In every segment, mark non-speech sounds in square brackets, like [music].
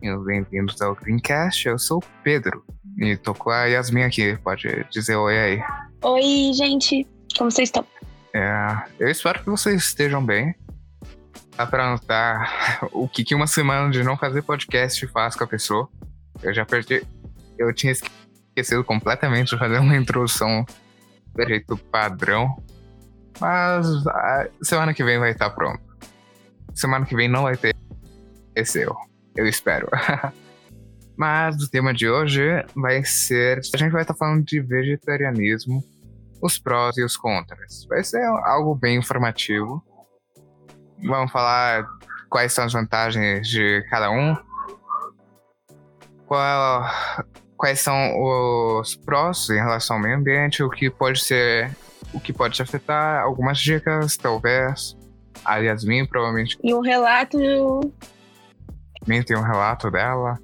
Bem-vindos ao Greencast, eu sou o Pedro. E tô com a Yasmin aqui, pode dizer oi aí. Oi, gente, como vocês estão? É, eu espero que vocês estejam bem. Dá pra notar o que, que uma semana de não fazer podcast faz com a pessoa. Eu já perdi. Eu tinha esquecido completamente de fazer uma introdução do jeito padrão. Mas a semana que vem vai estar pronto. Semana que vem não vai ter esse erro. Eu espero. [laughs] Mas o tema de hoje vai ser. A gente vai estar falando de vegetarianismo, os prós e os contras. Vai ser algo bem informativo. Vamos falar quais são as vantagens de cada um. Qual, quais são os prós em relação ao meio ambiente, o que pode ser. O que pode te afetar, algumas dicas, talvez. A Yasmin provavelmente. E um relato tem um relato dela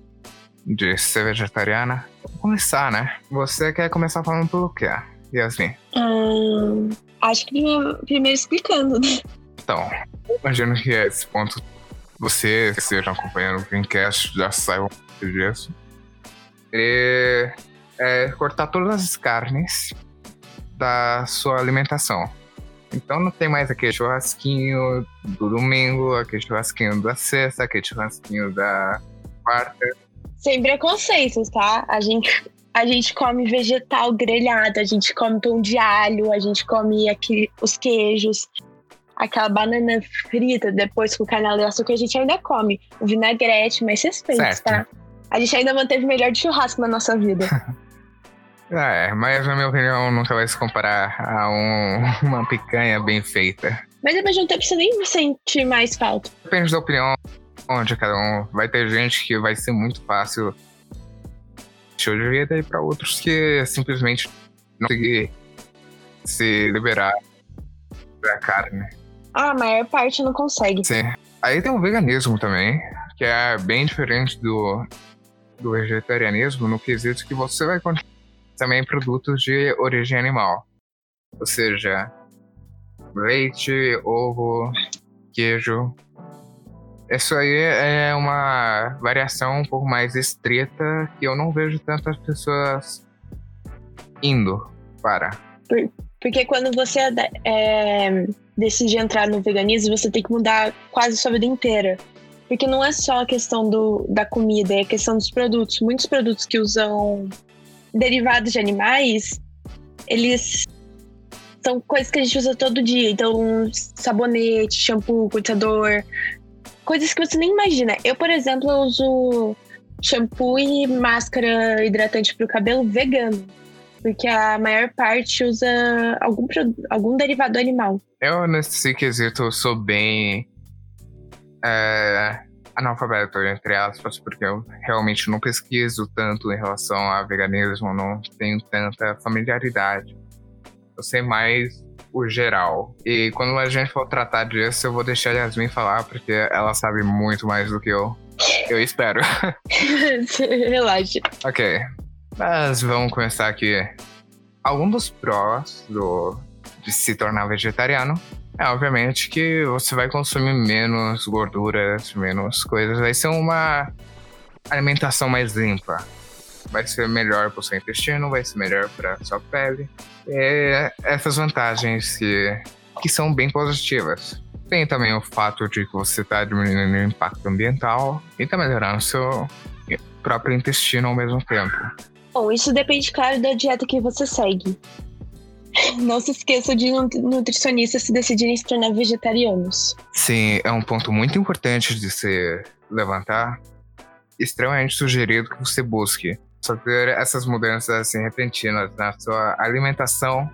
de ser vegetariana. Vamos começar, né? Você quer começar falando pelo quê, Yasmin? Hum, acho que primeiro explicando, né? Então, imagino que a esse ponto você, que estejam acompanhando o Greencast, já saibam disso. E é cortar todas as carnes da sua alimentação. Então não tem mais aquele churrasquinho do domingo, aquele churrasquinho da sexta, aquele churrasquinho da quarta. Sem preconceitos, tá? A gente, a gente come vegetal grelhado, a gente come pão de alho, a gente come aqui, os queijos, aquela banana frita depois com canela e açúcar, a gente ainda come. O vinagrete, mais respeito, tá? A gente ainda manteve o melhor de churrasco na nossa vida. [laughs] É, mas na minha opinião nunca vai se comparar a um, [laughs] uma picanha bem feita. Mas ao mesmo tempo você nem sente mais falta. Depende da opinião de cada um. Vai ter gente que vai ser muito fácil show de vida e para outros que simplesmente não conseguir se liberar da carne. Ah, a maior parte não consegue. Sim. Aí tem o veganismo também, que é bem diferente do, do vegetarianismo no quesito que você vai continuar também produtos de origem animal. Ou seja, leite, ovo, queijo. Isso aí é uma variação um pouco mais estreita que eu não vejo tantas pessoas indo para. Porque quando você é, decide entrar no veganismo, você tem que mudar quase sua vida inteira. Porque não é só a questão do, da comida, é a questão dos produtos. Muitos produtos que usam derivados de animais, eles são coisas que a gente usa todo dia. Então, sabonete, shampoo, cortador, coisas que você nem imagina. Eu, por exemplo, uso shampoo e máscara hidratante para o cabelo vegano. Porque a maior parte usa algum, algum derivado animal. Eu, nesse quesito, sou bem. É, analfabeto, entre aspas, porque eu realmente não pesquiso tanto em relação a veganismo, não tenho tanta familiaridade. Eu sei mais o geral. E quando a gente for tratar disso, eu vou deixar a Yasmin falar, porque ela sabe muito mais do que eu. Eu espero. [laughs] Relaxa. Ok. Mas vamos começar aqui. Algum dos prós do, de se tornar vegetariano é, obviamente que você vai consumir menos gorduras, menos coisas. Vai ser uma alimentação mais limpa. Vai ser melhor para o seu intestino, vai ser melhor para sua pele. E essas vantagens que, que são bem positivas. Tem também o fato de que você está diminuindo o impacto ambiental e está melhorando o seu próprio intestino ao mesmo tempo. Bom, isso depende, claro, da dieta que você segue. Não se esqueça de nutricionistas se decidirem se tornar vegetarianos. Sim, é um ponto muito importante de se levantar. Extremamente sugerido que você busque fazer essas mudanças assim, repentinas na sua alimentação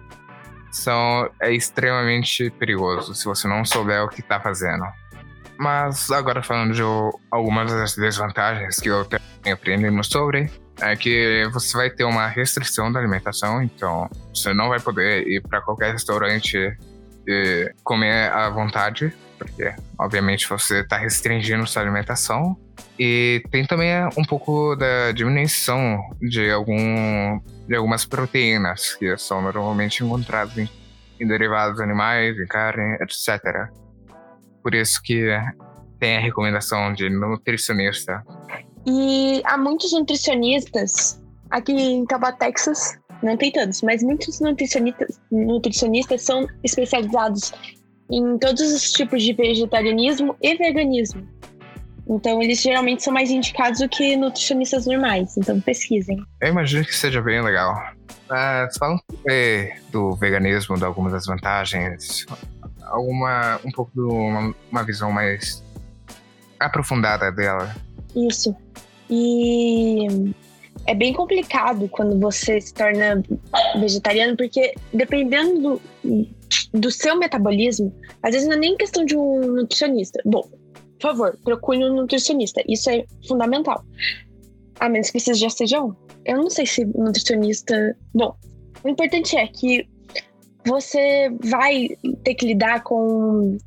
são é extremamente perigoso se você não souber o que está fazendo. Mas agora falando de algumas das desvantagens que eu tenho aprendido sobre, é que você vai ter uma restrição da alimentação, então você não vai poder ir para qualquer restaurante e comer à vontade, porque obviamente você está restringindo sua alimentação. E tem também um pouco da diminuição de, algum, de algumas proteínas que são normalmente encontradas em, em derivados animais, em carne, etc. Por isso que tem a recomendação de nutricionista E há muitos nutricionistas aqui em Tauba, Texas, não tem tantos, mas muitos nutricionistas, nutricionistas são especializados em todos os tipos de vegetarianismo e veganismo. Então, eles geralmente são mais indicados do que nutricionistas normais. Então, pesquisem. Eu imagino que seja bem legal. Uh, falando do veganismo, de algumas das vantagens, alguma um pouco de uma, uma visão mais aprofundada dela. Isso. E é bem complicado quando você se torna vegetariano, porque dependendo do, do seu metabolismo, às vezes não é nem questão de um nutricionista. Bom, por favor, procure um nutricionista. Isso é fundamental. A menos que vocês já sejam. Eu não sei se nutricionista. Bom, o importante é que você vai ter que lidar com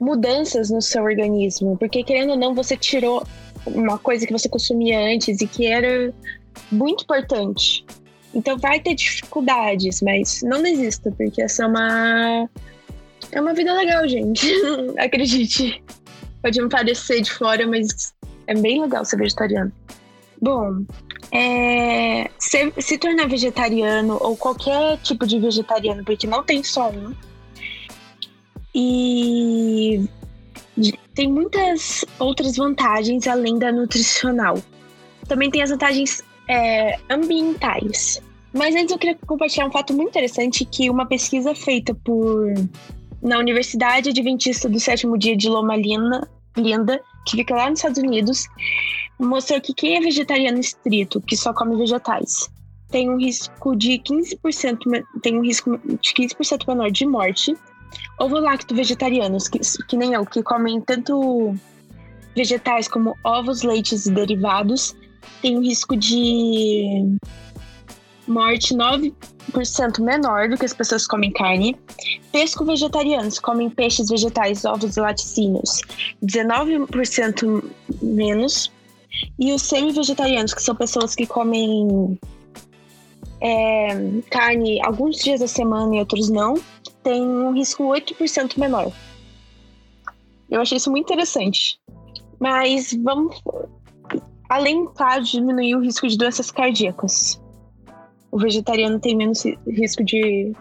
mudanças no seu organismo, porque querendo ou não, você tirou uma coisa que você consumia antes e que era muito importante. Então vai ter dificuldades, mas não desista, porque essa é uma é uma vida legal, gente. [laughs] Acredite. Pode me parecer de fora, mas é bem legal ser vegetariano. Bom, é, se, se tornar vegetariano ou qualquer tipo de vegetariano, porque não tem só um. E tem muitas outras vantagens além da nutricional. Também tem as vantagens é, ambientais. Mas antes eu queria compartilhar um fato muito interessante que uma pesquisa feita por na Universidade Adventista do Sétimo Dia de Loma Linda, Linda, que fica lá nos Estados Unidos, mostrou que quem é vegetariano estrito, que só come vegetais, tem um risco de 15%, tem um risco de 15% menor de morte. Ovo-lacto vegetarianos, que, que nem eu, que comem tanto vegetais como ovos, leites e derivados, tem um risco de morte 9% menor do que as pessoas que comem carne. Pesco vegetarianos comem peixes, vegetais, ovos e laticínios, 19% menos. E os semi-vegetarianos, que são pessoas que comem é, carne alguns dias da semana e outros não, tem um risco 8% menor. Eu achei isso muito interessante. Mas vamos além, claro, de diminuir o risco de doenças cardíacas. O vegetariano tem menos risco de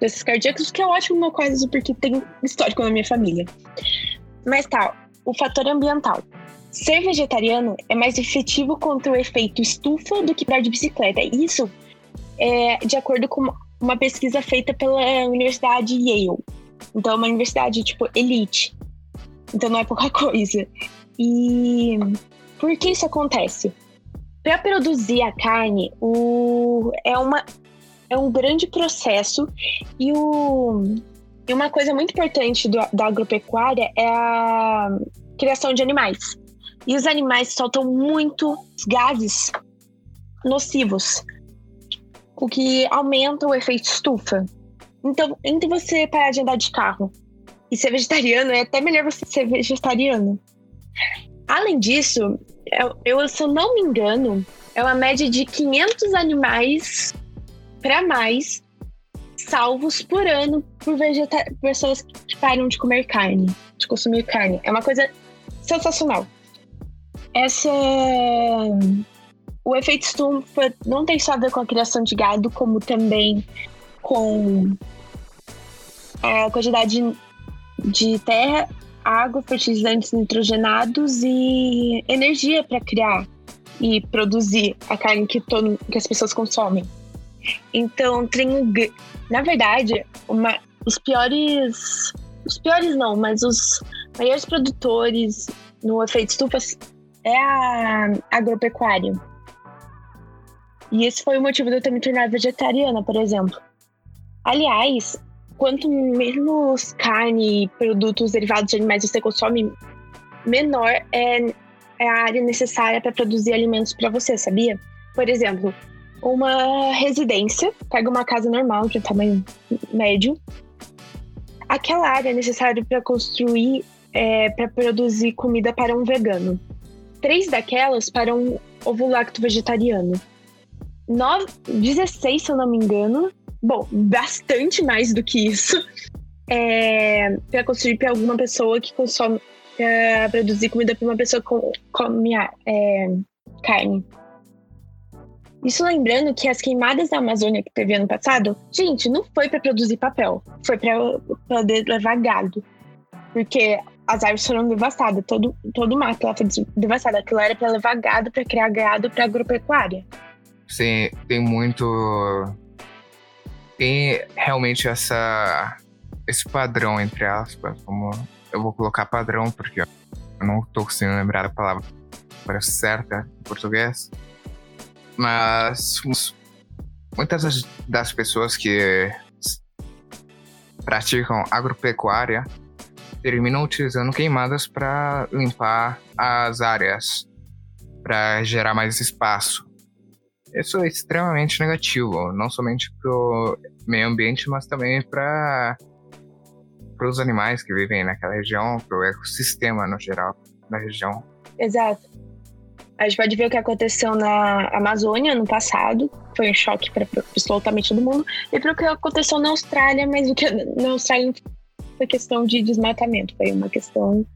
doenças cardíacas, o que é ótimo no caso, porque tem histórico na minha família. Mas tá, o fator ambiental. Ser vegetariano é mais efetivo contra o efeito estufa do que andar de bicicleta. Isso é de acordo com uma pesquisa feita pela Universidade Yale. Então, é uma universidade, tipo, elite. Então, não é pouca [laughs] coisa. E por que isso acontece? Para produzir a carne, o, é, uma, é um grande processo e, o, e uma coisa muito importante do, da agropecuária é a criação de animais. E os animais soltam muitos gases nocivos, o que aumenta o efeito estufa. Então, entre você parar de andar de carro e ser vegetariano, é até melhor você ser vegetariano. Além disso, eu, se eu não me engano, é uma média de 500 animais para mais salvos por ano por pessoas que param de comer carne, de consumir carne. É uma coisa sensacional. Essa. O efeito estufa não tem só a ver com a criação de gado, como também com a quantidade de terra água, fertilizantes nitrogenados e energia para criar e produzir a carne que, todo, que as pessoas consomem. Então, tem na verdade, uma, os piores. Os piores não, mas os maiores produtores no efeito estufa é a agropecuária. E esse foi o motivo de eu ter me tornado vegetariana, por exemplo. Aliás, quanto menos carne e produtos derivados de animais você consome, menor é, é a área necessária para produzir alimentos para você, sabia? Por exemplo, uma residência, pega uma casa normal de tamanho médio, aquela área é necessária para construir, é, para produzir comida para um vegano. Três daquelas para um ovo lacto vegetariano. Nove, 16, se eu não me engano, bom, bastante mais do que isso, é, para construir para alguma pessoa que consome, para produzir comida para uma pessoa que come é, carne. Isso lembrando que as queimadas da Amazônia que teve ano passado, gente, não foi para produzir papel, foi para poder levar gado. Porque as árvores foram devastadas, todo, todo o mato lá foi devastado. Aquilo era para levar gado, para criar gado para agropecuária. Sim, tem muito. Tem realmente essa esse padrão, entre aspas, como eu vou colocar padrão, porque eu não estou conseguindo lembrar a palavra certa em português. Mas muitas das pessoas que praticam agropecuária terminam utilizando queimadas para limpar as áreas, para gerar mais espaço. Isso é extremamente negativo, não somente para o meio ambiente, mas também para para os animais que vivem naquela região, para o ecossistema no geral da região. Exato. A gente pode ver o que aconteceu na Amazônia no passado, foi um choque para absolutamente todo mundo, e para o que aconteceu na Austrália, mas o que na Austrália foi questão de desmatamento, foi uma questão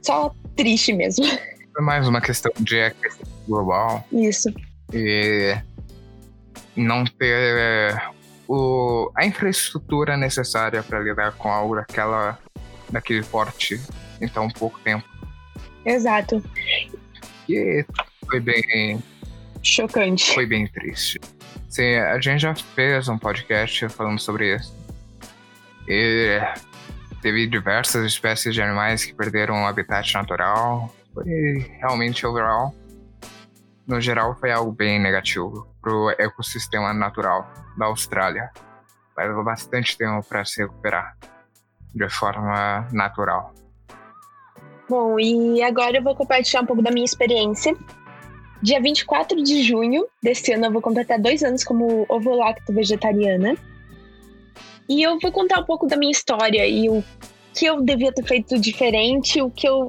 só triste mesmo. Foi mais uma questão de aquecimento global. Isso. E não ter o, a infraestrutura necessária para lidar com algo daquela, daquele porte em tão pouco tempo. Exato. E foi bem. Chocante. Foi bem triste. Sim, a gente já fez um podcast falando sobre isso. E teve diversas espécies de animais que perderam o habitat natural. Foi realmente overall. No geral, foi algo bem negativo pro ecossistema natural da Austrália. Leva bastante tempo para se recuperar de forma natural. Bom, e agora eu vou compartilhar um pouco da minha experiência. Dia 24 de junho deste ano eu vou completar dois anos como ovo-lacto vegetariana. E eu vou contar um pouco da minha história e o que eu devia ter feito diferente, o que eu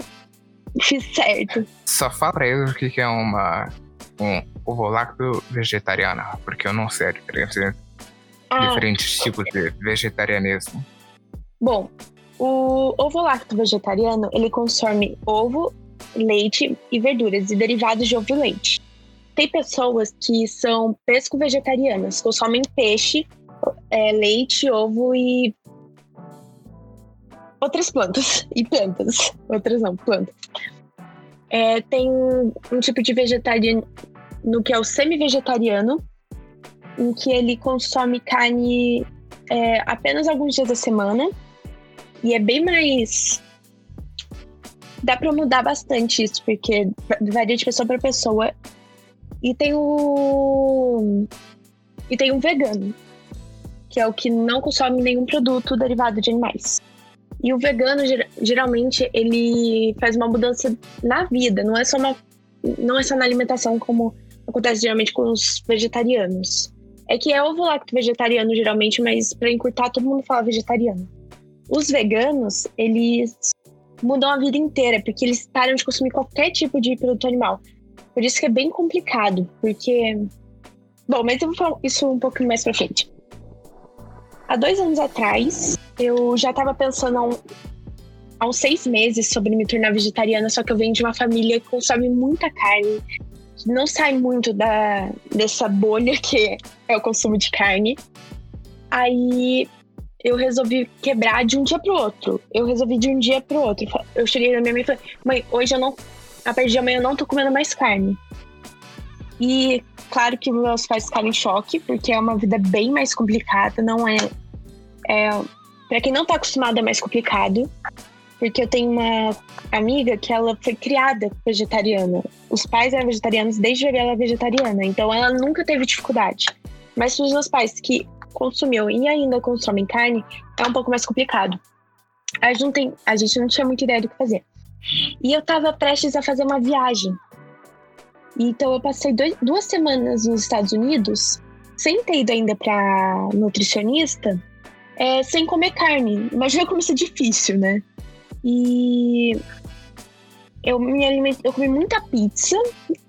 fiz certo. Só fala pra eles o que é uma um ovo lacto vegetariana, porque eu não sei a diferença ah. diferentes tipos de vegetarianismo. Bom, o ovo lacto vegetariano, ele consome ovo, leite e verduras e derivados de ovo e leite. Tem pessoas que são pesco-vegetarianas, consomem peixe, é, leite, ovo e outras plantas e plantas. Outras não, plantas. É, tem um tipo de vegetariano que é o semi-vegetariano, em que ele consome carne é, apenas alguns dias da semana. E é bem mais. Dá para mudar bastante isso, porque varia de pessoa para pessoa. E tem o. E tem um vegano, que é o que não consome nenhum produto derivado de animais. E o vegano, geralmente, ele faz uma mudança na vida, não é só, uma, não é só na alimentação, como acontece geralmente com os vegetarianos. É que é ovo lacto vegetariano, geralmente, mas para encurtar, todo mundo fala vegetariano. Os veganos, eles mudam a vida inteira, porque eles param de consumir qualquer tipo de produto animal. Por isso que é bem complicado, porque. Bom, mas eu vou falar isso um pouquinho mais pra frente. Há dois anos atrás, eu já estava pensando há, um, há, uns seis meses sobre me tornar vegetariana, só que eu venho de uma família que consome muita carne, não sai muito da, dessa bolha [laughs] que é o consumo de carne. Aí eu resolvi quebrar de um dia pro outro. Eu resolvi de um dia pro outro. Eu cheguei na minha mãe e falei: mãe, hoje eu não. A partir de amanhã eu não tô comendo mais carne. E claro que meus pais ficaram em choque, porque é uma vida bem mais complicada, não é. é para quem não tá acostumado é mais complicado, porque eu tenho uma amiga que ela foi criada vegetariana. Os pais eram vegetarianos desde que ela era vegetariana, então ela nunca teve dificuldade. Mas para os meus pais que consumiam e ainda consomem carne, é um pouco mais complicado. A gente não, tem, a gente não tinha muita ideia do que fazer. E eu tava prestes a fazer uma viagem então eu passei dois, duas semanas nos Estados Unidos, sem ter ido ainda para nutricionista, é, sem comer carne. Imagina como isso é difícil, né? E eu me alimentei, eu comi muita pizza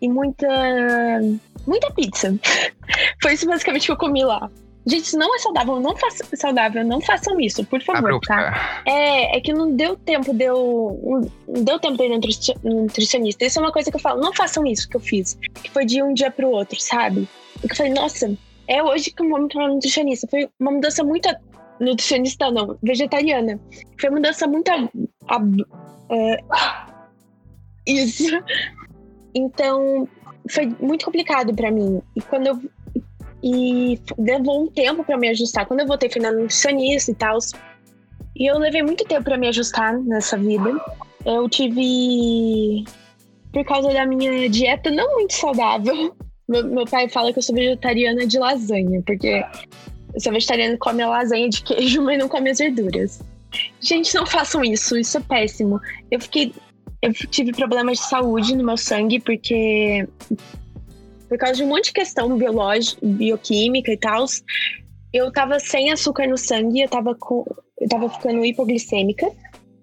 e muita muita pizza. [laughs] Foi isso basicamente que eu comi lá. Gente, isso não é saudável, não façam saudável, não façam isso, por favor, tá? É, é que não deu tempo de eu. Não deu tempo de ir no nutricionista. Isso é uma coisa que eu falo, não façam isso que eu fiz. Que foi de um dia pro outro, sabe? Porque eu falei, nossa, é hoje que eu vou me tornar nutricionista. Foi uma mudança muito. Nutricionista não, vegetariana. Foi uma mudança muito. É, isso. Então, foi muito complicado para mim. E quando eu e levou um tempo para me ajustar. Quando eu voltei, fui na nutricionista e tal. E eu levei muito tempo para me ajustar nessa vida. Eu tive. Por causa da minha dieta não muito saudável. [laughs] Meu pai fala que eu sou vegetariana de lasanha, porque eu sou vegetariana e come a lasanha de queijo, [laughs] mas não come as verduras. Gente, não façam isso, isso é péssimo. Eu fiquei. Eu tive problemas de saúde no meu sangue, porque por causa de um monte de questão biológica, bioquímica e tal, eu tava sem açúcar no sangue, eu tava, com, eu tava ficando hipoglicêmica.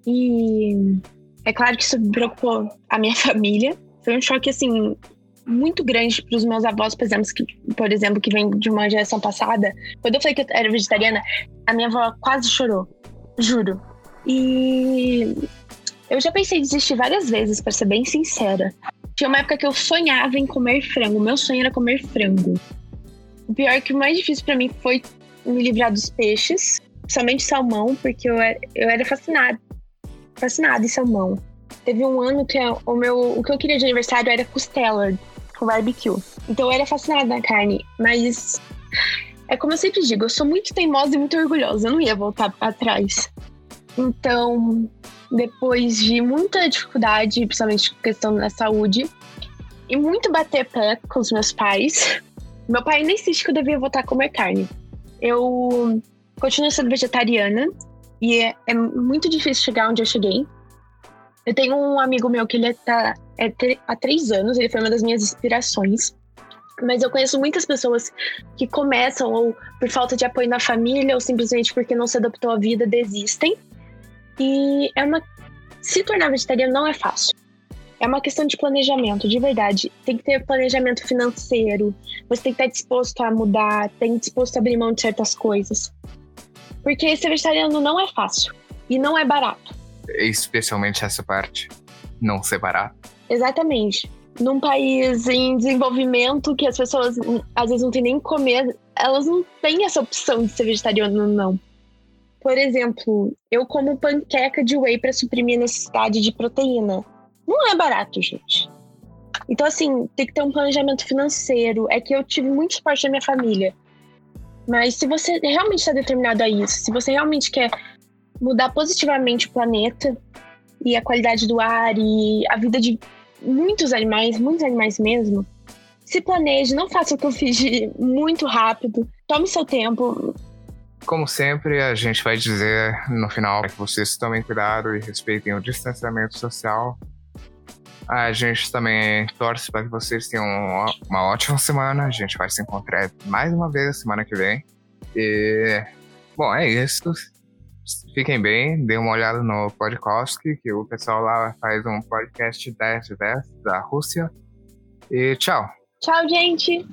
E é claro que isso preocupou a minha [laughs] família. Foi um choque, assim, muito grande para os meus avós, por exemplo, que, por exemplo, que vem de uma geração passada. Quando eu falei que eu era vegetariana, a minha avó quase chorou. Juro. E eu já pensei em desistir várias vezes, para ser bem sincera. Tinha uma época que eu sonhava em comer frango. Meu sonho era comer frango. O pior é que o mais difícil para mim foi me livrar dos peixes, somente salmão, porque eu era, eu era fascinada, fascinada em salmão. Teve um ano que o meu, o que eu queria de aniversário era costela com barbecue. Então eu era fascinada na carne, mas é como eu sempre digo, eu sou muito teimosa e muito orgulhosa, eu não ia voltar atrás. Então, depois de muita dificuldade, principalmente questão da saúde, e muito bater pé com os meus pais, meu pai nem insiste que eu devia voltar a comer carne. Eu continuo sendo vegetariana e é, é muito difícil chegar onde eu cheguei. Eu tenho um amigo meu que ele tá é, há três anos, ele foi uma das minhas inspirações. Mas eu conheço muitas pessoas que começam ou por falta de apoio na família ou simplesmente porque não se adaptou à vida desistem. E é uma. Se tornar vegetariano não é fácil. É uma questão de planejamento, de verdade. Tem que ter planejamento financeiro. Você tem que estar disposto a mudar, tem que estar disposto a abrir mão de certas coisas. Porque ser vegetariano não é fácil. E não é barato. Especialmente essa parte. Não ser barato. Exatamente. Num país em desenvolvimento que as pessoas às vezes não têm nem comer, elas não têm essa opção de ser vegetariano, não. Por exemplo, eu como panqueca de whey para suprimir a necessidade de proteína. Não é barato, gente. Então, assim, tem que ter um planejamento financeiro. É que eu tive muito suporte da minha família. Mas se você realmente está determinado a isso, se você realmente quer mudar positivamente o planeta e a qualidade do ar e a vida de muitos animais, muitos animais mesmo, se planeje, não faça o que eu fiz muito rápido. Tome seu tempo, como sempre, a gente vai dizer no final que vocês tomem cuidado e respeitem o distanciamento social. A gente também torce para que vocês tenham uma ótima semana. A gente vai se encontrar mais uma vez semana que vem. E, bom, é isso. Fiquem bem, dêem uma olhada no podcast, que o pessoal lá faz um podcast 10 de 10 da Rússia. E tchau. Tchau, gente.